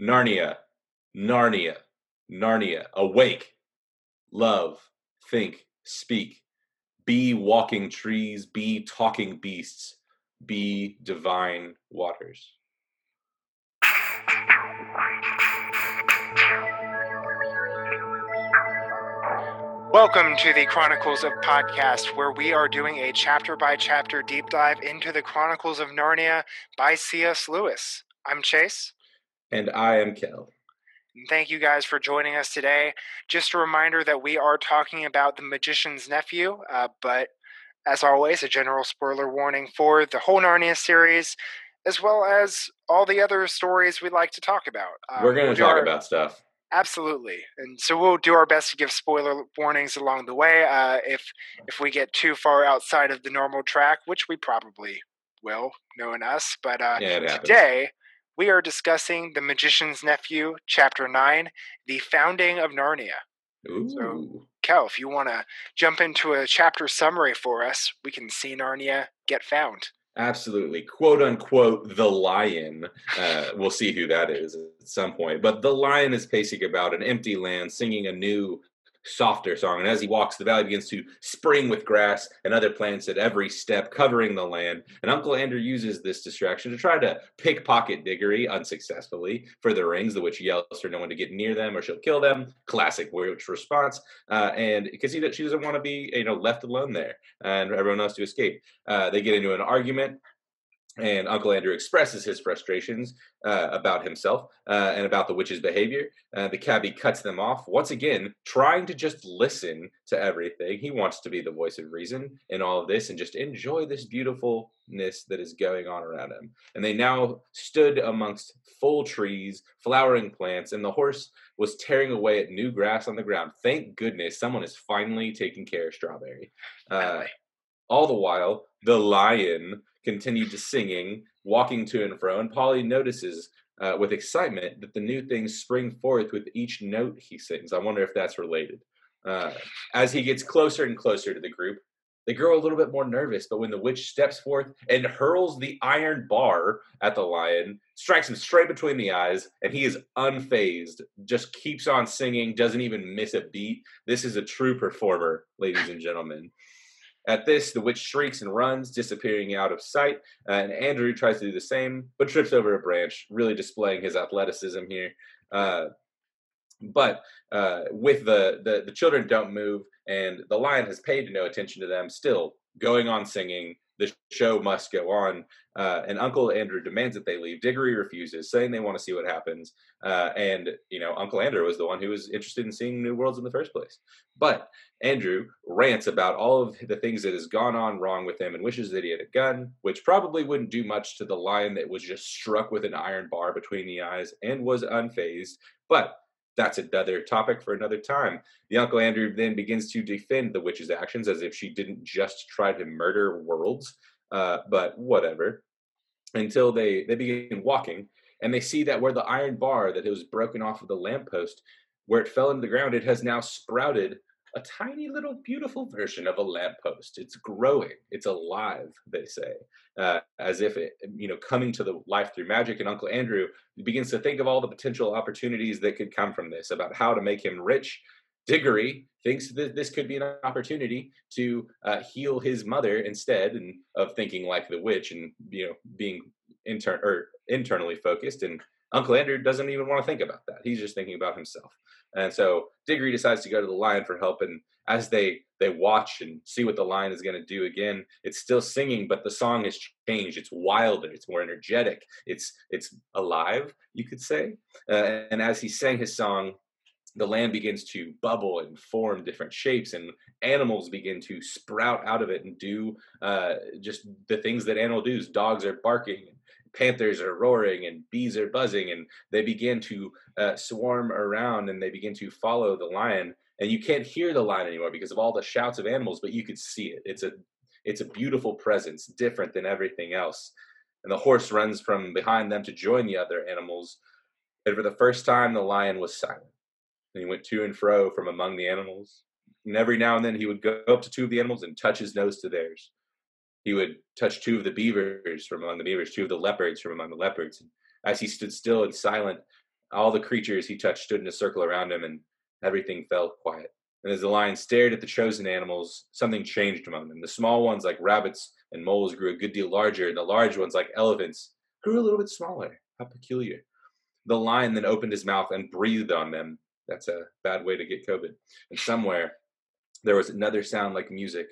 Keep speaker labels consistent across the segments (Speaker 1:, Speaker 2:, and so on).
Speaker 1: Narnia, Narnia, Narnia. Awake, love, think, speak. Be walking trees, be talking beasts, be divine waters.
Speaker 2: Welcome to the Chronicles of Podcast, where we are doing a chapter by chapter deep dive into the Chronicles of Narnia by C.S. Lewis. I'm Chase.
Speaker 1: And I am Kel.
Speaker 2: And thank you guys for joining us today. Just a reminder that we are talking about The Magician's Nephew, uh, but as always, a general spoiler warning for the whole Narnia series, as well as all the other stories we'd like to talk about.
Speaker 1: Um, We're going to talk our, about stuff.
Speaker 2: Absolutely, and so we'll do our best to give spoiler warnings along the way. Uh, if if we get too far outside of the normal track, which we probably will, knowing us, but uh, yeah, today we are discussing The Magician's Nephew, Chapter Nine, the founding of Narnia.
Speaker 1: Ooh. So,
Speaker 2: Kel, if you want to jump into a chapter summary for us, we can see Narnia get found.
Speaker 1: Absolutely. Quote unquote, the lion. Uh, we'll see who that is at some point. But the lion is pacing about an empty land, singing a new softer song. And as he walks, the valley begins to spring with grass and other plants at every step, covering the land. And Uncle Andrew uses this distraction to try to pickpocket Diggory unsuccessfully for the rings. The witch yells for no one to get near them or she'll kill them. Classic witch response. Uh, and because he, she doesn't want to be you know left alone there and everyone else to escape. Uh, they get into an argument and Uncle Andrew expresses his frustrations uh, about himself uh, and about the witch's behavior. Uh, the cabbie cuts them off, once again, trying to just listen to everything. He wants to be the voice of reason in all of this and just enjoy this beautifulness that is going on around him. And they now stood amongst full trees, flowering plants, and the horse was tearing away at new grass on the ground. Thank goodness someone is finally taking care of Strawberry. Uh, all the while, the lion continued to singing, walking to and fro, and Polly notices uh, with excitement that the new things spring forth with each note he sings. I wonder if that's related. Uh, as he gets closer and closer to the group, they grow a little bit more nervous, but when the witch steps forth and hurls the iron bar at the lion, strikes him straight between the eyes, and he is unfazed, just keeps on singing, doesn't even miss a beat. This is a true performer, ladies and gentlemen. At this, the witch shrieks and runs, disappearing out of sight. Uh, and Andrew tries to do the same, but trips over a branch, really displaying his athleticism here. Uh, but uh, with the, the the children don't move, and the lion has paid no attention to them. Still going on singing, the show must go on. Uh, and Uncle Andrew demands that they leave. Diggory refuses, saying they want to see what happens. Uh, and you know, Uncle Andrew was the one who was interested in seeing new worlds in the first place. But Andrew rants about all of the things that has gone on wrong with him and wishes that he had a gun, which probably wouldn't do much to the lion that was just struck with an iron bar between the eyes and was unfazed. But that's another topic for another time. The Uncle Andrew then begins to defend the witch's actions as if she didn't just try to murder worlds, uh, but whatever. Until they they begin walking and they see that where the iron bar that was broken off of the lamppost, where it fell into the ground, it has now sprouted a tiny little beautiful version of a lamppost. It's growing. It's alive, they say, uh, as if it, you know, coming to the life through magic. And Uncle Andrew begins to think of all the potential opportunities that could come from this, about how to make him rich. Diggory thinks that this could be an opportunity to uh, heal his mother instead, and of thinking like the witch and you know being intern or internally focused. And Uncle Andrew doesn't even want to think about that. He's just thinking about himself. And so Diggory decides to go to the lion for help. And as they they watch and see what the lion is going to do again, it's still singing, but the song has changed. It's wilder. It's more energetic. It's it's alive, you could say. Uh, and as he sang his song, the land begins to bubble and form different shapes and animals begin to sprout out of it and do uh, just the things that animal do dogs are barking panthers are roaring and bees are buzzing and they begin to uh, swarm around and they begin to follow the lion and you can't hear the lion anymore because of all the shouts of animals but you could see it. It's a it's a beautiful presence different than everything else. And the horse runs from behind them to join the other animals and for the first time the lion was silent. And he went to and fro from among the animals and every now and then he would go up to two of the animals and touch his nose to theirs he would touch two of the beavers from among the beavers, two of the leopards from among the leopards. And as he stood still and silent, all the creatures he touched stood in a circle around him, and everything fell quiet. And as the lion stared at the chosen animals, something changed among them. The small ones, like rabbits and moles, grew a good deal larger, and the large ones, like elephants, grew a little bit smaller. How peculiar. The lion then opened his mouth and breathed on them. That's a bad way to get COVID. And somewhere there was another sound like music,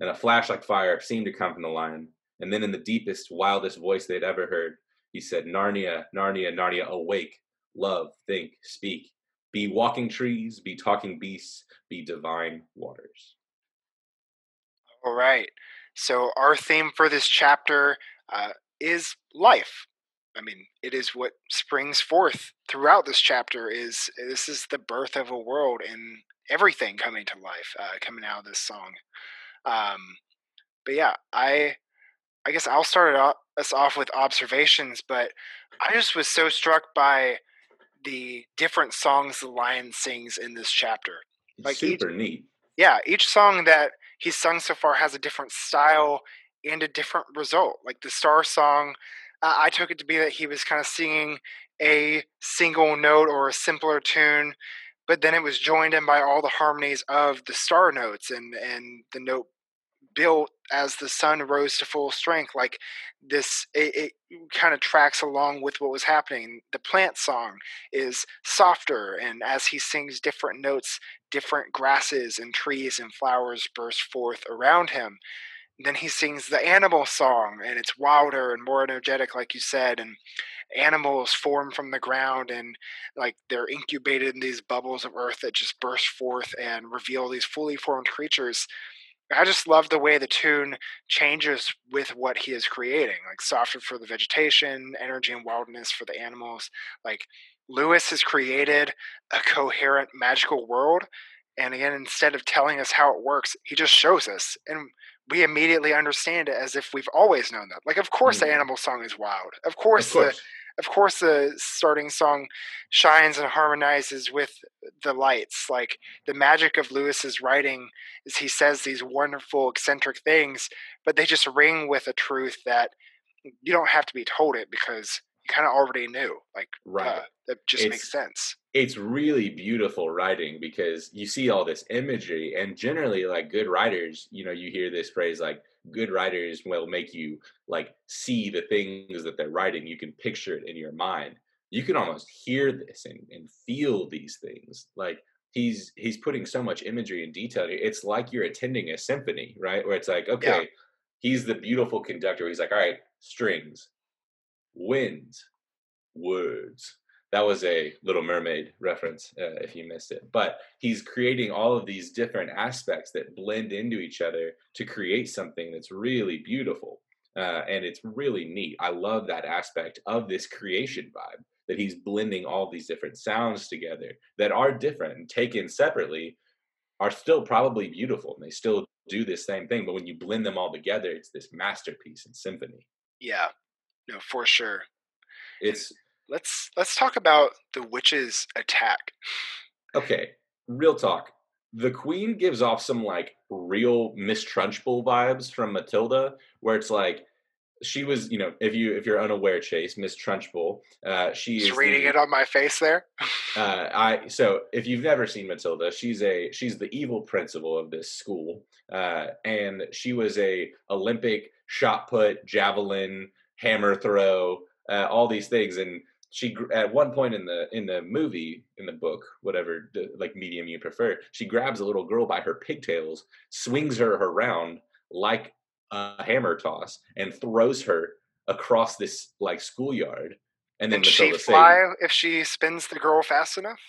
Speaker 1: and a flash like fire seemed to come from the lion. And then, in the deepest, wildest voice they'd ever heard, he said, Narnia, Narnia, Narnia, awake, love, think, speak. Be walking trees, be talking beasts, be divine waters.
Speaker 2: All right. So, our theme for this chapter uh, is life. I mean, it is what springs forth throughout this chapter. Is this is the birth of a world and everything coming to life, uh, coming out of this song. Um, but yeah, I I guess I'll start off, us off with observations. But I just was so struck by the different songs the lion sings in this chapter.
Speaker 1: Like super each, neat.
Speaker 2: Yeah, each song that he's sung so far has a different style and a different result. Like the Star Song, uh, I took it to be that he was kind of singing a single note or a simpler tune, but then it was joined in by all the harmonies of the star notes and and the note built as the sun rose to full strength like this it, it kind of tracks along with what was happening. The plant song is softer and as he sings different notes different grasses and trees and flowers burst forth around him. Then he sings the animal song and it's wilder and more energetic like you said and animals form from the ground and like they're incubated in these bubbles of earth that just burst forth and reveal these fully formed creatures I just love the way the tune changes with what he is creating, like softer for the vegetation, energy and wildness for the animals. Like Lewis has created a coherent magical world. And again, instead of telling us how it works, he just shows us. And we immediately understand it as if we've always known that. Like, of course, mm-hmm. the animal song is wild. Of course, of course. Of course the starting song shines and harmonizes with the lights like the magic of lewis's writing is he says these wonderful eccentric things but they just ring with a truth that you don't have to be told it because kind of already knew like right. uh, that just it's, makes sense.
Speaker 1: it's really beautiful writing because you see all this imagery and generally like good writers you know you hear this phrase like good writers will make you like see the things that they're writing. You can picture it in your mind. You can almost hear this and, and feel these things like he's he's putting so much imagery and detail it's like you're attending a symphony right where it's like okay yeah. he's the beautiful conductor. He's like all right strings winds words that was a Little Mermaid reference uh, if you missed it. But he's creating all of these different aspects that blend into each other to create something that's really beautiful. Uh, and it's really neat. I love that aspect of this creation vibe that he's blending all these different sounds together that are different and taken separately are still probably beautiful and they still do this same thing. But when you blend them all together, it's this masterpiece and symphony.
Speaker 2: Yeah, no, for sure.
Speaker 1: It's
Speaker 2: let's let's talk about the witch's attack.
Speaker 1: Okay, real talk. The queen gives off some like real Miss Trunchbull vibes from Matilda, where it's like she was, you know, if you if you're unaware, Chase, Miss Trunchbull, uh, she
Speaker 2: is reading the, it on my face there.
Speaker 1: uh, I so if you've never seen Matilda, she's a she's the evil principal of this school, uh, and she was a Olympic shot put, javelin, hammer throw, uh, all these things, and she at one point in the in the movie in the book whatever the, like medium you prefer she grabs a little girl by her pigtails swings her around like a hammer toss and throws her across this like schoolyard. And then
Speaker 2: Can she fly if she spins the girl fast enough?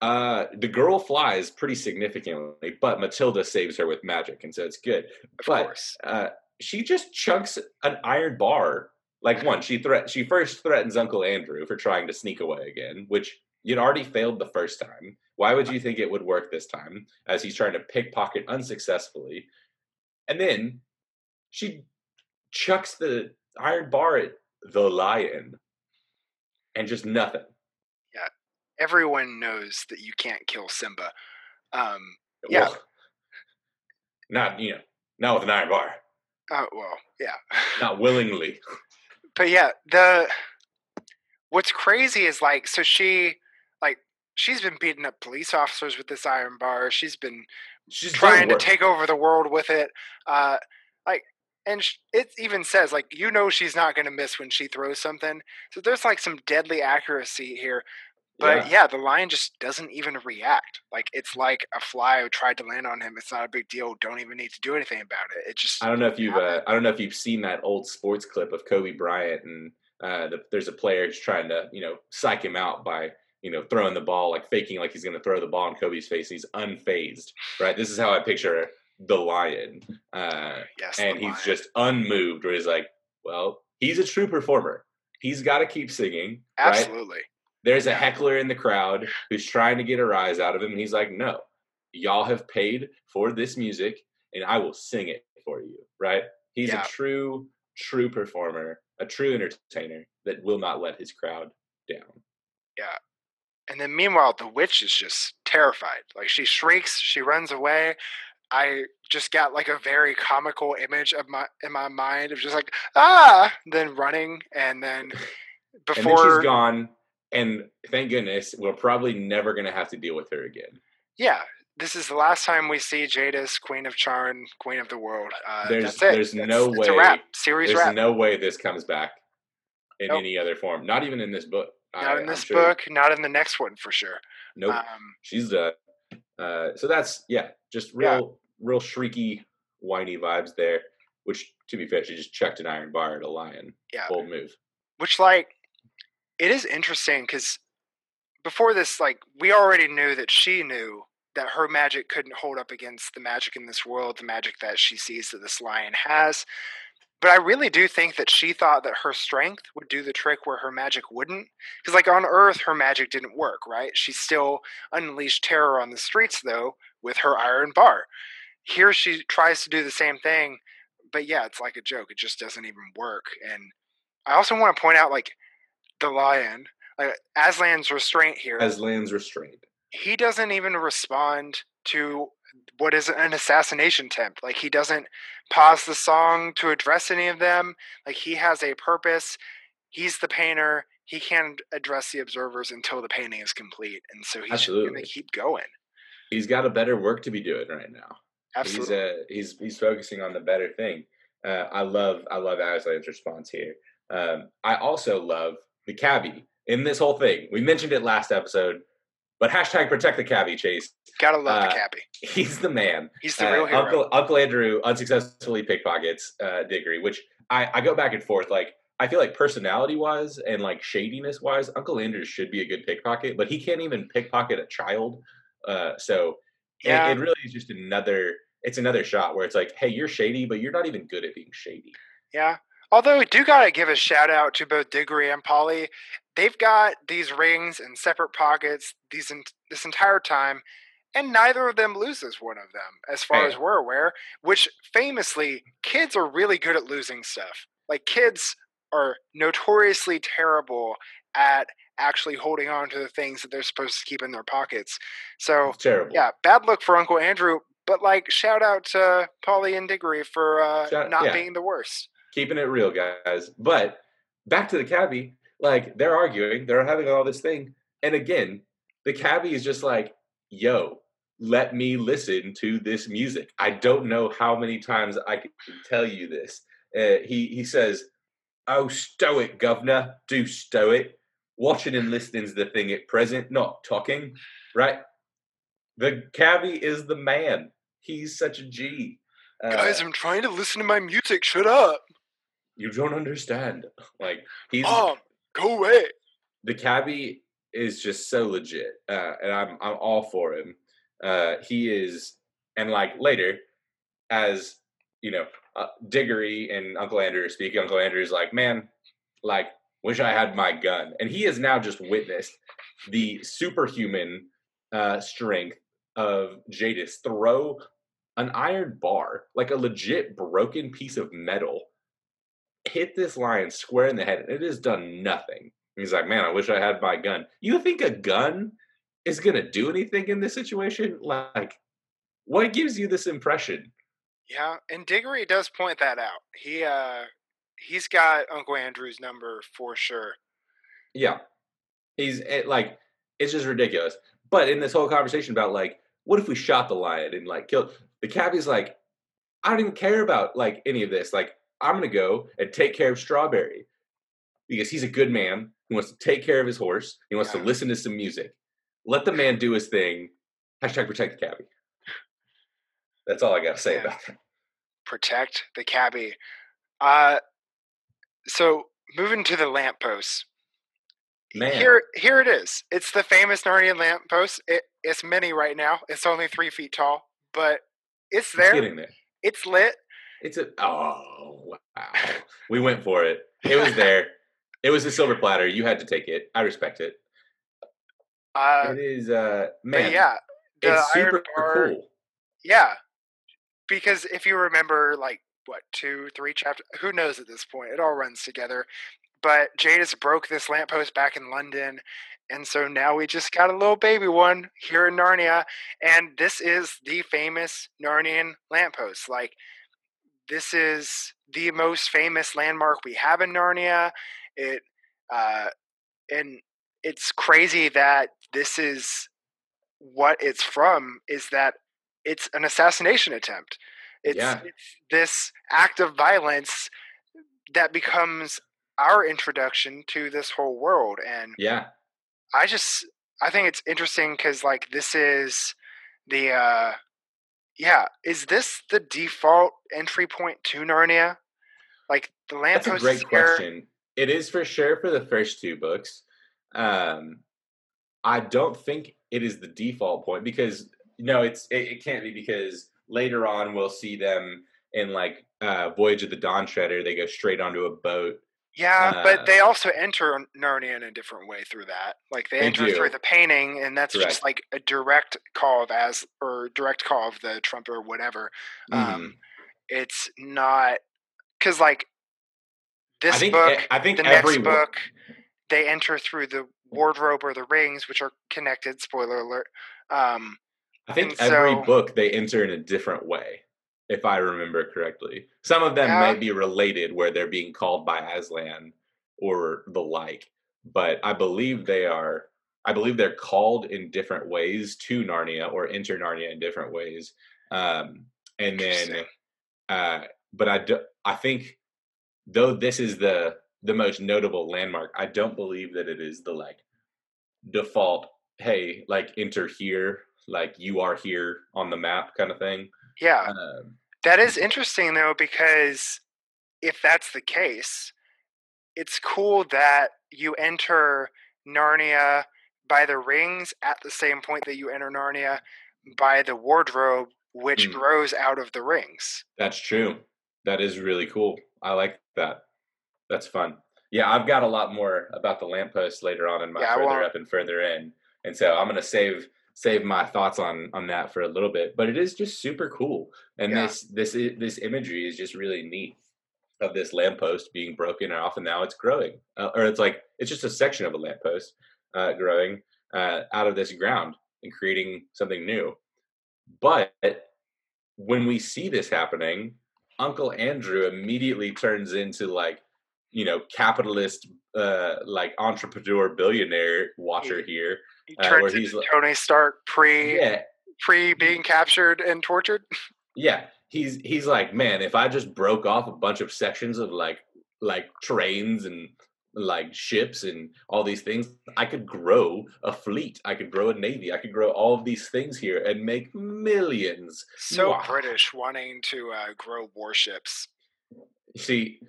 Speaker 1: Uh the girl flies pretty significantly but matilda saves her with magic and so it's good. Of but course. uh she just chunks an iron bar like one, she threat she first threatens Uncle Andrew for trying to sneak away again, which you'd already failed the first time. Why would you think it would work this time? As he's trying to pickpocket unsuccessfully, and then she chucks the iron bar at the lion, and just nothing.
Speaker 2: Yeah, everyone knows that you can't kill Simba. Um, yeah, well,
Speaker 1: not you know, not with an iron bar.
Speaker 2: Oh well, yeah,
Speaker 1: not willingly.
Speaker 2: But yeah, the what's crazy is like so she like she's been beating up police officers with this iron bar. She's been she's trying to take over the world with it. Uh, like, and it even says like you know she's not going to miss when she throws something. So there's like some deadly accuracy here. But yeah. yeah. the lion just doesn't even react. Like it's like a fly who tried to land on him. It's not a big deal. Don't even need to do anything about it. It just.
Speaker 1: I don't know if you've. Uh, I don't know if you've seen that old sports clip of Kobe Bryant and uh, the, there's a player who's trying to you know psych him out by you know throwing the ball like faking like he's going to throw the ball in Kobe's face. He's unfazed. Right. This is how I picture the lion. Uh, yes. And he's lion. just unmoved. Where he's like, well, he's a true performer. He's got to keep singing.
Speaker 2: Absolutely. Right?
Speaker 1: There's a heckler in the crowd who's trying to get a rise out of him. And he's like, no, y'all have paid for this music and I will sing it for you. Right. He's yeah. a true, true performer, a true entertainer that will not let his crowd down.
Speaker 2: Yeah. And then meanwhile, the witch is just terrified. Like she shrieks, she runs away. I just got like a very comical image of my in my mind of just like ah, then running and then
Speaker 1: before and then she's gone and thank goodness we're probably never going to have to deal with her again.
Speaker 2: Yeah, this is the last time we see Jadis, Queen of Charn, Queen of the World. Uh,
Speaker 1: there's there's
Speaker 2: that's,
Speaker 1: no way.
Speaker 2: wrap. Series
Speaker 1: there's
Speaker 2: wrap.
Speaker 1: no way this comes back in nope. any other form. Not even in this book.
Speaker 2: Not I, in this sure. book. Not in the next one for sure.
Speaker 1: Nope. Um, She's done. Uh, so that's yeah, just real, yeah. real shrieky, whiny vibes there. Which, to be fair, she just checked an iron bar at a lion.
Speaker 2: Yeah,
Speaker 1: bold move.
Speaker 2: Which, like, it is interesting because before this, like, we already knew that she knew that her magic couldn't hold up against the magic in this world, the magic that she sees that this lion has. But I really do think that she thought that her strength would do the trick where her magic wouldn't. Because, like, on Earth, her magic didn't work, right? She still unleashed terror on the streets, though, with her iron bar. Here, she tries to do the same thing, but yeah, it's like a joke. It just doesn't even work. And I also want to point out, like, the lion, like, Aslan's restraint here.
Speaker 1: Aslan's restraint.
Speaker 2: He doesn't even respond to what is an assassination attempt. Like he doesn't pause the song to address any of them. Like he has a purpose. He's the painter. He can't address the observers until the painting is complete, and so he's going to keep going.
Speaker 1: He's got a better work to be doing right now.
Speaker 2: Absolutely,
Speaker 1: he's uh, he's he's focusing on the better thing. Uh, I love I love Aslan's response here. Um, I also love the cabbie in this whole thing. We mentioned it last episode. But hashtag protect the cabbie, Chase.
Speaker 2: Gotta love uh, the cabbie.
Speaker 1: He's the man.
Speaker 2: He's the real uh,
Speaker 1: hero. Uncle, Uncle Andrew unsuccessfully pickpockets uh, Diggory, which I, I go back and forth. Like, I feel like personality wise and like shadiness wise, Uncle Andrew should be a good pickpocket, but he can't even pickpocket a child. Uh, so yeah. it, it really is just another. It's another shot where it's like, hey, you're shady, but you're not even good at being shady.
Speaker 2: Yeah. Although we do gotta give a shout out to both Diggory and Polly. They've got these rings in separate pockets these in, this entire time and neither of them loses one of them as far as we're aware which famously kids are really good at losing stuff. Like kids are notoriously terrible at actually holding on to the things that they're supposed to keep in their pockets. So yeah bad luck for uncle andrew but like shout out to polly and diggory for uh, shout, not yeah. being the worst
Speaker 1: keeping it real guys but back to the cabbie like they're arguing, they're having all this thing. And again, the cabbie is just like, yo, let me listen to this music. I don't know how many times I can tell you this. Uh, he he says, "Oh, stow it, governor. Do stow it. Watching and listening's the thing at present, not talking." Right? The cabbie is the man. He's such a G.
Speaker 2: Uh, Guys, I'm trying to listen to my music. Shut up.
Speaker 1: You don't understand. Like he's
Speaker 2: Mom, Go away.
Speaker 1: The cabbie is just so legit, uh, and I'm I'm all for him. Uh, he is, and like later, as you know, uh, Diggory and Uncle Andrew are speaking. Uncle Andrew is like, "Man, like, wish I had my gun." And he has now just witnessed the superhuman uh, strength of Jadis throw an iron bar, like a legit broken piece of metal, hit this lion square in the head, and it has done nothing. he's like, man, I wish I had my gun. You think a gun is going to do anything in this situation? Like, what gives you this impression?
Speaker 2: Yeah, and Diggory does point that out. He uh he's got Uncle Andrew's number for sure.
Speaker 1: Yeah, he's it, like it's just ridiculous. But in this whole conversation about like, what if we shot the lion and like killed the cabbie's like, I don't even care about like any of this. Like, I'm gonna go and take care of Strawberry because he's a good man. He wants to take care of his horse. He wants yeah. to listen to some music. Let the man do his thing. Hashtag protect the cabbie. That's all I got to say yeah. about that.
Speaker 2: Protect the cabbie. Uh, so moving to the lamppost. Man. Here, here it is. It's the famous Narnian lamppost. It, it's mini right now. It's only three feet tall, but it's there. It's, there. it's lit.
Speaker 1: It's a oh. We went for it. It was there. it was a silver platter. You had to take it. I respect it. Uh, it is uh man.
Speaker 2: Yeah,
Speaker 1: it's super bar, cool.
Speaker 2: Yeah, because if you remember, like what two, three chapters, who knows at this point? It all runs together. But Jadis broke this lamppost back in London, and so now we just got a little baby one here in Narnia, and this is the famous Narnian lamppost. Like this is the most famous landmark we have in Narnia. It uh, and it's crazy that this is what it's from is that it's an assassination attempt. It's, yeah. it's this act of violence that becomes our introduction to this whole world and
Speaker 1: yeah
Speaker 2: i just i think it's interesting because like this is the uh yeah is this the default entry point to narnia? Like the lamppost
Speaker 1: that's a great question. It is for sure for the first two books. Um i don't think it is the default point because no it's it, it can't be because later on we'll see them in like uh voyage of the dawn treader they go straight onto a boat
Speaker 2: yeah, uh, but they also enter Narnia in a different way through that. Like they, they enter do. through the painting, and that's Correct. just like a direct call of as or direct call of the trumpet or whatever. Mm-hmm. Um, it's not because like this I think, book, I think the next book, they enter through the wardrobe or the rings, which are connected. Spoiler alert. Um,
Speaker 1: I think every so, book they enter in a different way if I remember correctly. Some of them might be related where they're being called by Aslan or the like, but I believe they are I believe they're called in different ways to Narnia or enter Narnia in different ways. Um, and then uh, but I do, I think though this is the the most notable landmark, I don't believe that it is the like default hey, like enter here, like you are here on the map kind of thing.
Speaker 2: Yeah. Um, that is interesting though, because if that's the case, it's cool that you enter Narnia by the rings at the same point that you enter Narnia by the wardrobe, which mm. grows out of the rings.
Speaker 1: That's true. That is really cool. I like that. That's fun. Yeah, I've got a lot more about the lamppost later on in my yeah, further up and further in. And so I'm going to save save my thoughts on on that for a little bit but it is just super cool. And yeah. this this this imagery is just really neat of this lamppost being broken off and now it's growing uh, or it's like it's just a section of a lamppost uh, growing uh, out of this ground and creating something new. But when we see this happening uncle andrew immediately turns into like you know capitalist uh like entrepreneur billionaire watcher here
Speaker 2: he turns uh, into Tony Stark pre yeah. pre being captured and tortured.
Speaker 1: Yeah, he's he's like, man, if I just broke off a bunch of sections of like like trains and like ships and all these things, I could grow a fleet. I could grow a navy. I could grow all of these things here and make millions.
Speaker 2: So wow. British wanting to uh, grow warships.
Speaker 1: See,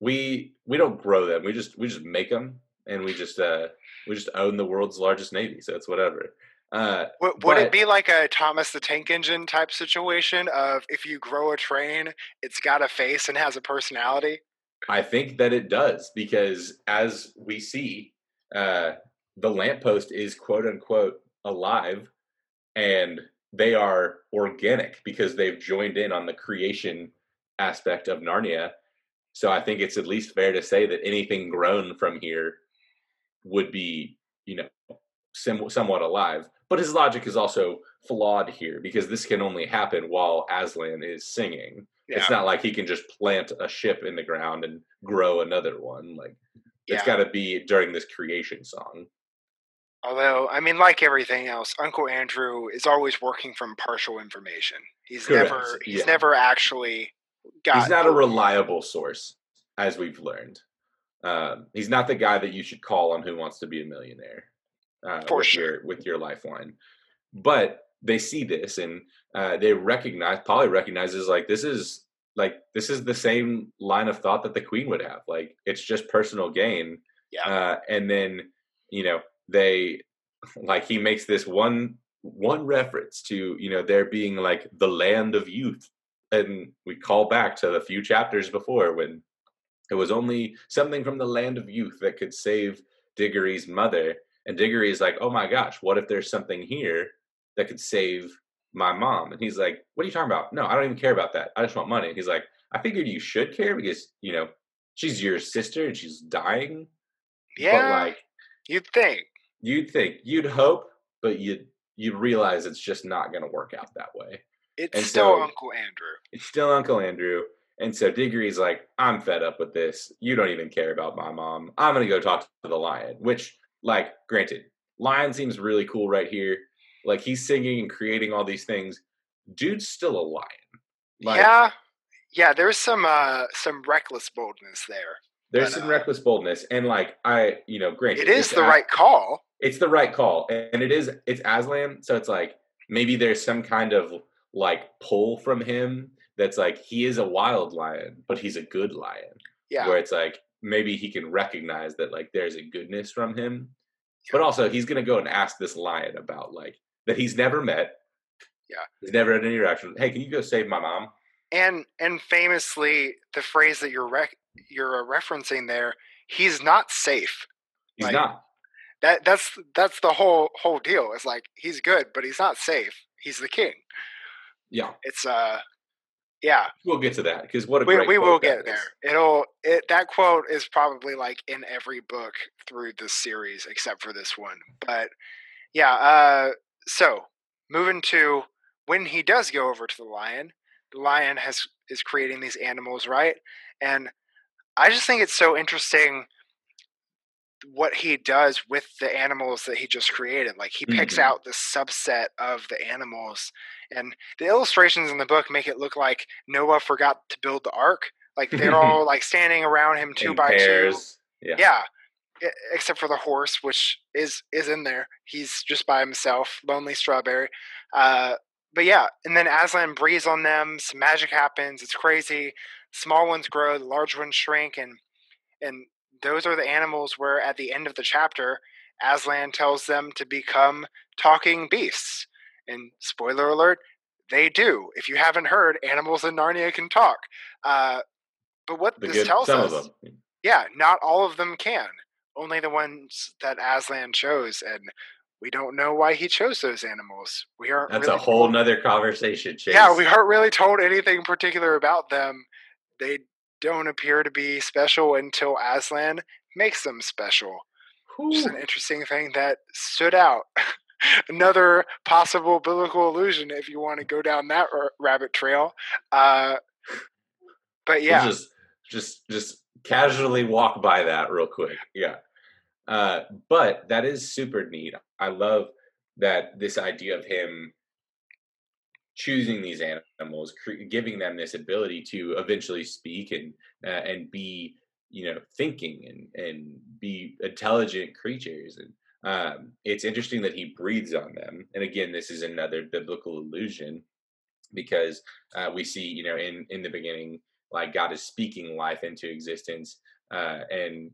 Speaker 1: we we don't grow them. We just we just make them and we just uh we just own the world's largest navy, so it's whatever. Uh,
Speaker 2: would, would but, it be like a Thomas the Tank Engine type situation of if you grow a train, it's got a face and has a personality?
Speaker 1: I think that it does because as we see, uh, the lamppost is quote unquote alive and they are organic because they've joined in on the creation aspect of Narnia. So I think it's at least fair to say that anything grown from here would be, you know, sim- somewhat alive. But his logic is also flawed here because this can only happen while Aslan is singing. Yeah. It's not like he can just plant a ship in the ground and grow another one. Like Yeah. It's got to be during this creation song.
Speaker 2: Although, I mean, like everything else, Uncle Andrew is always working from partial information. He's Correct. never he's yeah. never actually got.
Speaker 1: He's not a reliable source, as we've learned. Um, he's not the guy that you should call on who wants to be a millionaire. Uh,
Speaker 2: For
Speaker 1: with
Speaker 2: sure.
Speaker 1: Your, with your lifeline, but they see this and uh, they recognize. Polly recognizes like this is like this is the same line of thought that the queen would have. Like it's just personal gain.
Speaker 2: Yeah.
Speaker 1: Uh, and then you know they like he makes this one one reference to you know there being like the land of youth and we call back to the few chapters before when it was only something from the land of youth that could save diggory's mother and diggory is like oh my gosh what if there's something here that could save my mom and he's like what are you talking about no i don't even care about that i just want money he's like i figured you should care because you know she's your sister and she's dying
Speaker 2: yeah but like you'd think
Speaker 1: you'd think, you'd hope, but you'd you realize it's just not going to work out that way.
Speaker 2: It's and still so, Uncle Andrew.
Speaker 1: It's still Uncle Andrew. And so Diggory's like, I'm fed up with this. You don't even care about my mom. I'm going to go talk to the lion, which, like, granted, lion seems really cool right here. Like, he's singing and creating all these things. Dude's still a lion.
Speaker 2: Like, yeah. Yeah, there's some uh some reckless boldness there.
Speaker 1: There's but, some uh, reckless boldness, and like I, you know, granted,
Speaker 2: it is the right call
Speaker 1: it's the right call, and it is it's Aslan, so it's like maybe there's some kind of like pull from him that's like he is a wild lion, but he's a good lion.
Speaker 2: Yeah,
Speaker 1: where it's like maybe he can recognize that like there's a goodness from him, but also he's gonna go and ask this lion about like that he's never met.
Speaker 2: Yeah,
Speaker 1: he's never had any interaction. Hey, can you go save my mom?
Speaker 2: And and famously, the phrase that you're rec- you're referencing there, he's not safe.
Speaker 1: He's like, not
Speaker 2: that that's that's the whole whole deal. It's like he's good, but he's not safe. He's the king.
Speaker 1: Yeah,
Speaker 2: it's uh, yeah.
Speaker 1: We'll get to that because what a
Speaker 2: we,
Speaker 1: great
Speaker 2: we will get there. It'll it that quote is probably like in every book through the series except for this one. But yeah, uh, so moving to when he does go over to the lion, the lion has is creating these animals, right? And I just think it's so interesting what he does with the animals that he just created. Like he picks mm-hmm. out the subset of the animals, and the illustrations in the book make it look like Noah forgot to build the ark. Like they're all like standing around him two in by pairs.
Speaker 1: two. Yeah.
Speaker 2: yeah. Except for the horse, which is is in there. He's just by himself, lonely strawberry. Uh, but yeah, and then Aslan breathes on them. Some magic happens. It's crazy. Small ones grow, the large ones shrink, and and those are the animals where at the end of the chapter, Aslan tells them to become talking beasts. And spoiler alert, they do. If you haven't heard, animals in Narnia can talk. Uh, but what the this tells us, yeah, not all of them can. Only the ones that Aslan chose, and we don't know why he chose those animals. We aren't.
Speaker 1: That's
Speaker 2: really
Speaker 1: a whole told, nother conversation. Chase.
Speaker 2: Yeah, we aren't really told anything particular about them. They don't appear to be special until Aslan makes them special. Which is an interesting thing that stood out. Another possible biblical illusion, if you want to go down that r- rabbit trail. Uh, but yeah,
Speaker 1: just just just casually walk by that real quick. Yeah, uh, but that is super neat. I love that this idea of him choosing these animals, giving them this ability to eventually speak and uh, and be you know thinking and and be intelligent creatures. And um, it's interesting that he breathes on them. And again this is another biblical illusion because uh, we see you know in in the beginning like god is speaking life into existence uh, and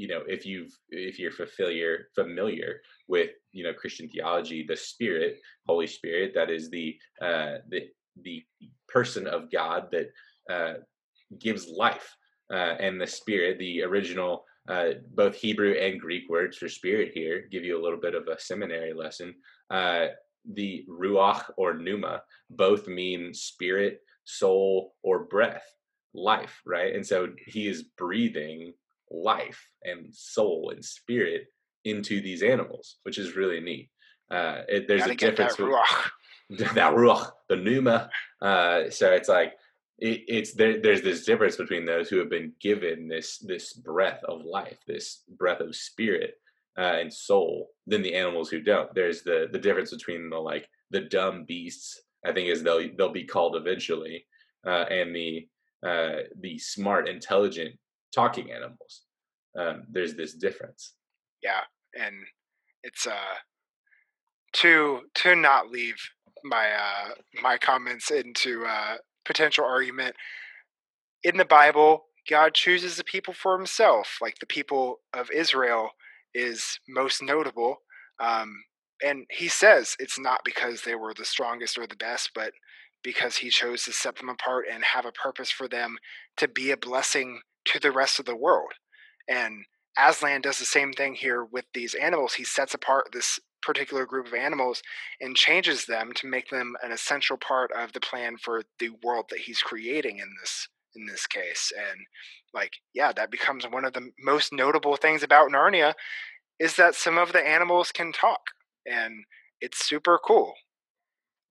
Speaker 1: you know if you've if you're familiar familiar with you know christian theology the spirit holy spirit that is the uh the the person of god that uh gives life uh and the spirit the original uh both hebrew and greek words for spirit here give you a little bit of a seminary lesson. Uh the ruach or pneuma both mean spirit soul or breath life right? And so he is breathing life and soul and spirit into these animals, which is really neat. Uh, it, there's a difference
Speaker 2: that ruach.
Speaker 1: that ruach, the pneuma. Uh, so it's like it, it's there. There's this difference between those who have been given this this breath of life, this breath of spirit uh, and soul, than the animals who don't. There's the the difference between the like the dumb beasts. I think is they'll they'll be called eventually, uh, and the uh, the smart, intelligent talking animals. Um, there's this difference.
Speaker 2: Yeah, and it's uh to to not leave my uh my comments into uh potential argument in the Bible, God chooses the people for himself. Like the people of Israel is most notable. Um, and he says it's not because they were the strongest or the best, but because he chose to set them apart and have a purpose for them to be a blessing to the rest of the world. And Aslan does the same thing here with these animals. He sets apart this particular group of animals and changes them to make them an essential part of the plan for the world that he's creating in this in this case and like yeah that becomes one of the most notable things about narnia is that some of the animals can talk and it's super cool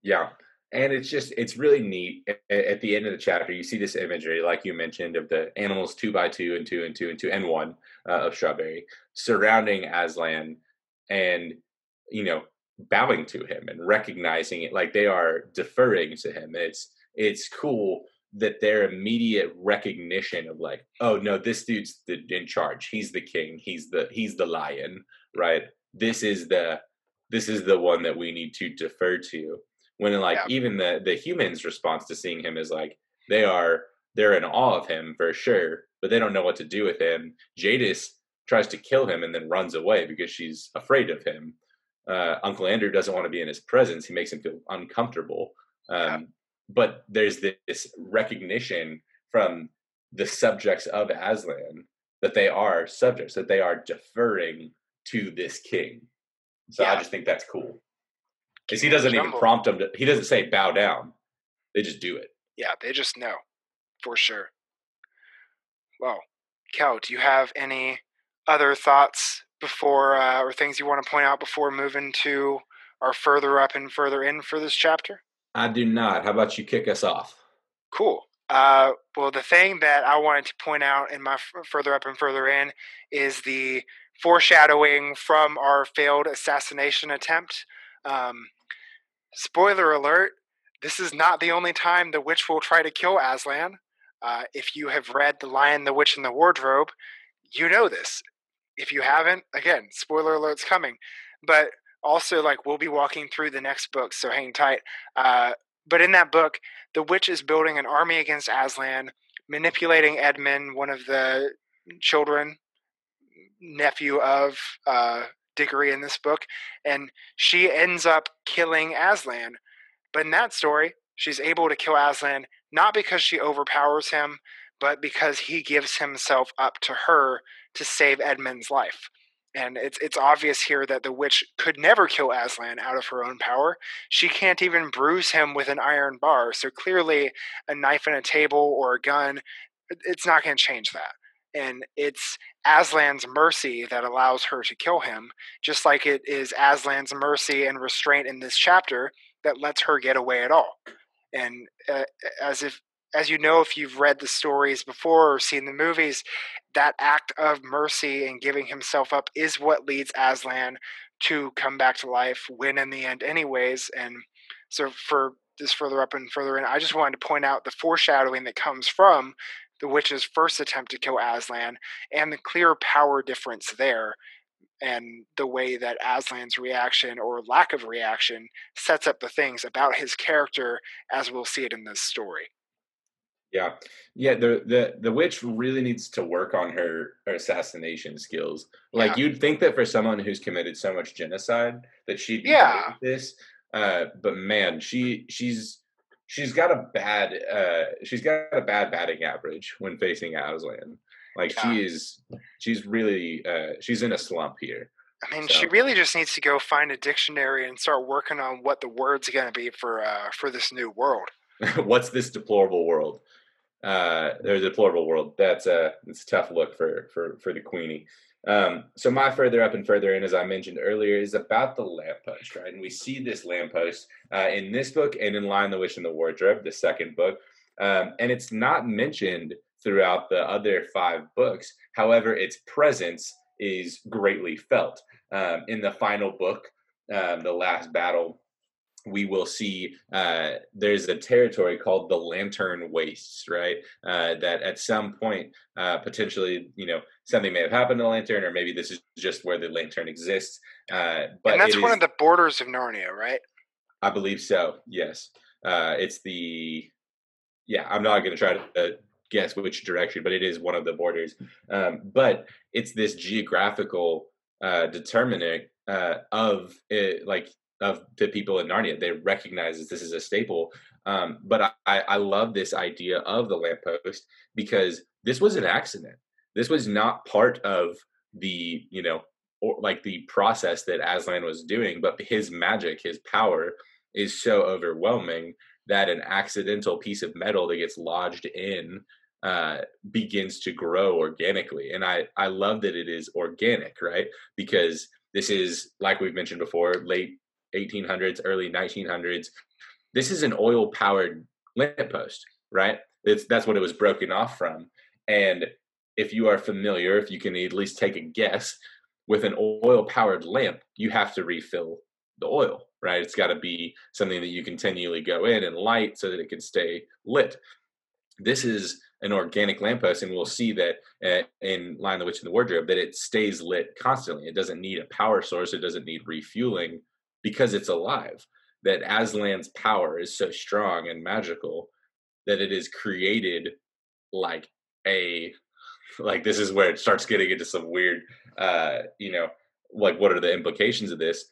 Speaker 1: yeah and it's just it's really neat at the end of the chapter you see this imagery like you mentioned of the animals two by two and two and two and two and one uh, of strawberry surrounding aslan and you know bowing to him and recognizing it like they are deferring to him. It's it's cool that their immediate recognition of like oh no this dude's the, in charge. He's the king. He's the he's the lion right? This is the this is the one that we need to defer to when like yeah. even the the humans response to seeing him is like they are they're in awe of him for sure but they don't know what to do with him jadis tries to kill him and then runs away because she's afraid of him uh, Uncle Andrew doesn't want to be in his presence. He makes him feel uncomfortable. Um, yeah. But there's this recognition from the subjects of Aslan that they are subjects, that they are deferring to this king. So yeah. I just think that's cool. Because he doesn't even prompt them to, he doesn't say bow down. They just do it.
Speaker 2: Yeah, they just know for sure. Well, Kel, do you have any other thoughts before, uh, or things you want to point out before moving to our further up and further in for this chapter?
Speaker 1: I do not. How about you kick us off?
Speaker 2: Cool. Uh, well, the thing that I wanted to point out in my f- further up and further in is the foreshadowing from our failed assassination attempt. Um, spoiler alert: this is not the only time the witch will try to kill Aslan. Uh, if you have read *The Lion, the Witch, and the Wardrobe*, you know this if you haven't, again, spoiler alert's coming. But also, like, we'll be walking through the next book, so hang tight. Uh, but in that book, the witch is building an army against Aslan, manipulating Edmund, one of the children, nephew of uh, Diggory in this book, and she ends up killing Aslan. But in that story, she's able to kill Aslan not because she overpowers him, but because he gives himself up to her to save Edmund's life. And it's it's obvious here that the witch could never kill Aslan out of her own power. She can't even bruise him with an iron bar. So clearly, a knife and a table or a gun, it's not going to change that. And it's Aslan's mercy that allows her to kill him, just like it is Aslan's mercy and restraint in this chapter that lets her get away at all. And uh, as if as you know, if you've read the stories before or seen the movies, that act of mercy and giving himself up is what leads Aslan to come back to life, win in the end, anyways. And so, for this further up and further in, I just wanted to point out the foreshadowing that comes from the witch's first attempt to kill Aslan and the clear power difference there and the way that Aslan's reaction or lack of reaction sets up the things about his character as we'll see it in this story.
Speaker 1: Yeah, yeah. The the the witch really needs to work on her, her assassination skills. Like yeah. you'd think that for someone who's committed so much genocide that she'd be yeah. this. Uh, but man, she she's she's got a bad uh, she's got a bad batting average when facing Aslan. Like yeah. she is she's really uh, she's in a slump here.
Speaker 2: I mean, so. she really just needs to go find a dictionary and start working on what the words are going to be for uh, for this new world.
Speaker 1: What's this deplorable word? uh, there's a deplorable word. That's a it's a tough look for for for the Queenie. Um, so my further up and further in, as I mentioned earlier, is about the lamppost, right? And we see this lamppost uh, in this book and in Lion the Witch, and the Wardrobe, the second book. um, and it's not mentioned throughout the other five books. However, its presence is greatly felt. Um, in the final book, um, the last battle, we will see uh, there's a territory called the Lantern Wastes, right? Uh, that at some point, uh, potentially, you know, something may have happened to the Lantern, or maybe this is just where the Lantern exists. Uh,
Speaker 2: but and that's one is, of the borders of Narnia, right?
Speaker 1: I believe so. Yes, uh, it's the. Yeah, I'm not going to try to guess which direction, but it is one of the borders. Um, but it's this geographical uh, determinant uh, of it, like of the people in Narnia. They recognize that this is a staple. Um, but I, I love this idea of the lamppost because this was an accident. This was not part of the you know or like the process that Aslan was doing, but his magic, his power is so overwhelming that an accidental piece of metal that gets lodged in uh, begins to grow organically. And I, I love that it is organic, right? Because this is, like we've mentioned before, late 1800s, early 1900s. This is an oil powered lamppost, right? It's, that's what it was broken off from. And if you are familiar, if you can at least take a guess, with an oil powered lamp, you have to refill the oil, right? It's got to be something that you continually go in and light so that it can stay lit. This is an organic lamppost, and we'll see that uh, in Lion of the Witch and the Wardrobe that it stays lit constantly. It doesn't need a power source, it doesn't need refueling because it's alive. That Aslan's power is so strong and magical that it is created like a like this is where it starts getting into some weird uh you know like what are the implications of this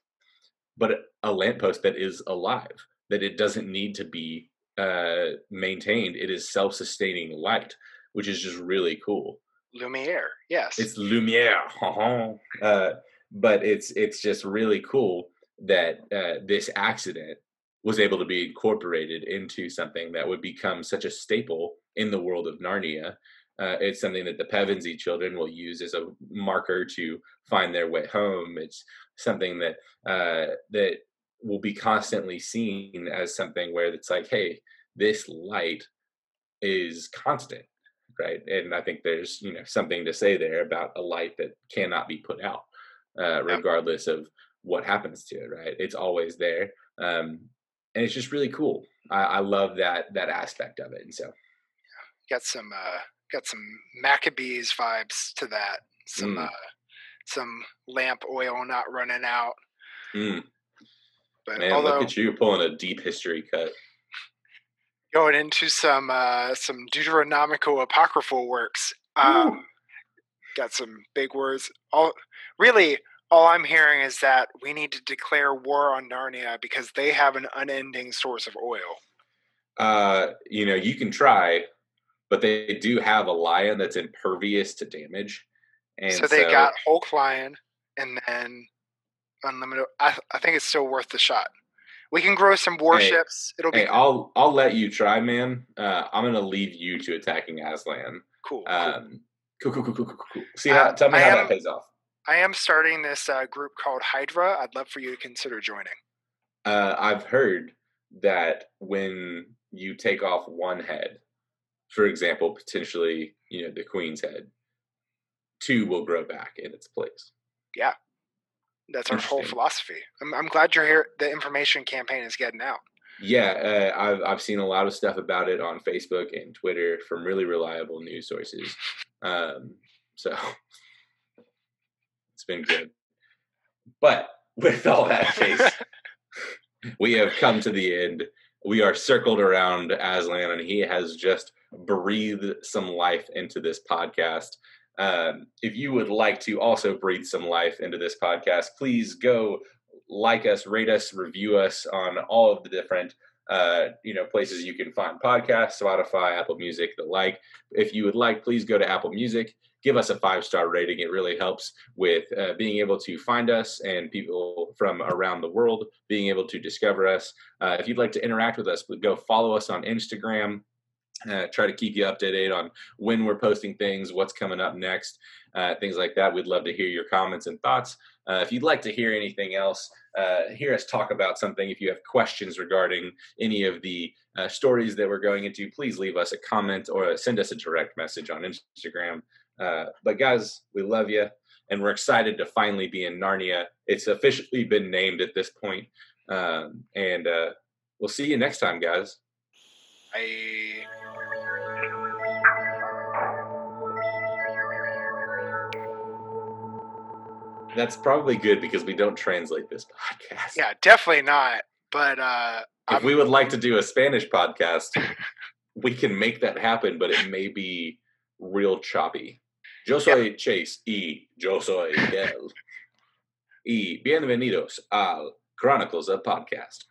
Speaker 1: but a lamppost that is alive that it doesn't need to be uh, maintained. It is self-sustaining light, which is just really cool.
Speaker 2: Lumiere, yes,
Speaker 1: it's Lumiere, uh, but it's it's just really cool that uh, this accident was able to be incorporated into something that would become such a staple in the world of Narnia. Uh, it's something that the Pevensie children will use as a marker to find their way home. It's something that uh, that will be constantly seen as something where it's like, hey, this light is constant, right? And I think there's you know something to say there about a light that cannot be put out, uh, regardless of what happens to it, right? It's always there, um, and it's just really cool. I, I love that that aspect of it, and so
Speaker 2: got some uh, got some Maccabees vibes to that. Some mm. uh, some lamp oil not running out.
Speaker 1: Mm. But Man, although, look at you pulling a deep history cut.
Speaker 2: Going into some uh, some Deuterocanonical apocryphal works. Um, got some big words. All really, all I'm hearing is that we need to declare war on Narnia because they have an unending source of oil.
Speaker 1: Uh, you know, you can try, but they do have a lion that's impervious to damage.
Speaker 2: And so they so, got Hulk Lion and then unlimited. I, I think it's still worth the shot. We can grow some warships.
Speaker 1: Hey, It'll be. Hey, I'll I'll let you try, man. Uh, I'm gonna leave you to attacking Aslan.
Speaker 2: Cool.
Speaker 1: Um, cool. Cool. Cool. Cool. Cool. Cool. See how? Tell me I how am, that pays off.
Speaker 2: I am starting this uh, group called Hydra. I'd love for you to consider joining.
Speaker 1: Uh, I've heard that when you take off one head, for example, potentially, you know, the queen's head, two will grow back in its place.
Speaker 2: Yeah, that's our whole philosophy. I'm, I'm glad you're here. The information campaign is getting out.
Speaker 1: Yeah, uh, I've I've seen a lot of stuff about it on Facebook and Twitter from really reliable news sources. Um, so it's been good. But with all that case, we have come to the end. We are circled around Aslan, and he has just breathed some life into this podcast. Um, if you would like to also breathe some life into this podcast, please go like us, rate us, review us on all of the different uh, you know places you can find podcasts, Spotify, Apple Music, the like. If you would like, please go to Apple Music, give us a five star rating. It really helps with uh, being able to find us and people from around the world being able to discover us. Uh, if you'd like to interact with us, go follow us on Instagram uh, try to keep you updated on when we're posting things, what's coming up next, uh, things like that. We'd love to hear your comments and thoughts. Uh, if you'd like to hear anything else, uh, hear us talk about something, if you have questions regarding any of the uh, stories that we're going into, please leave us a comment or send us a direct message on Instagram. Uh, but guys, we love you, and we're excited to finally be in Narnia. It's officially been named at this point. Um, and we'll see you next time, guys.
Speaker 2: Bye.
Speaker 1: That's probably good because we don't translate this podcast.
Speaker 2: Yeah, definitely not. But uh,
Speaker 1: if I'm... we would like to do a Spanish podcast, we can make that happen, but it may be real choppy. Yo soy. Chase y yo soy Miguel. y bienvenidos al Chronicles of Podcast.